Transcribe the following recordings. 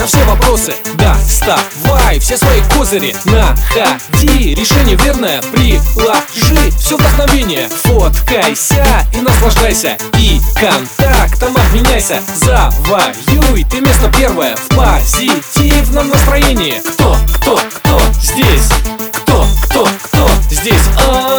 на все вопросы. Доставай все свои козыри Находи. Решение верное Приложи. Все вдохновение. Фоткайся и наслаждайся. И контактом обменяйся. Завоюй. Ты место первое В позитивном настроении. Кто, кто, кто здесь? Кто, кто, кто здесь? А кто, кто,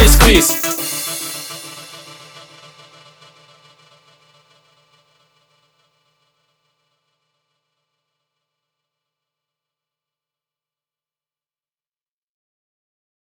А кто,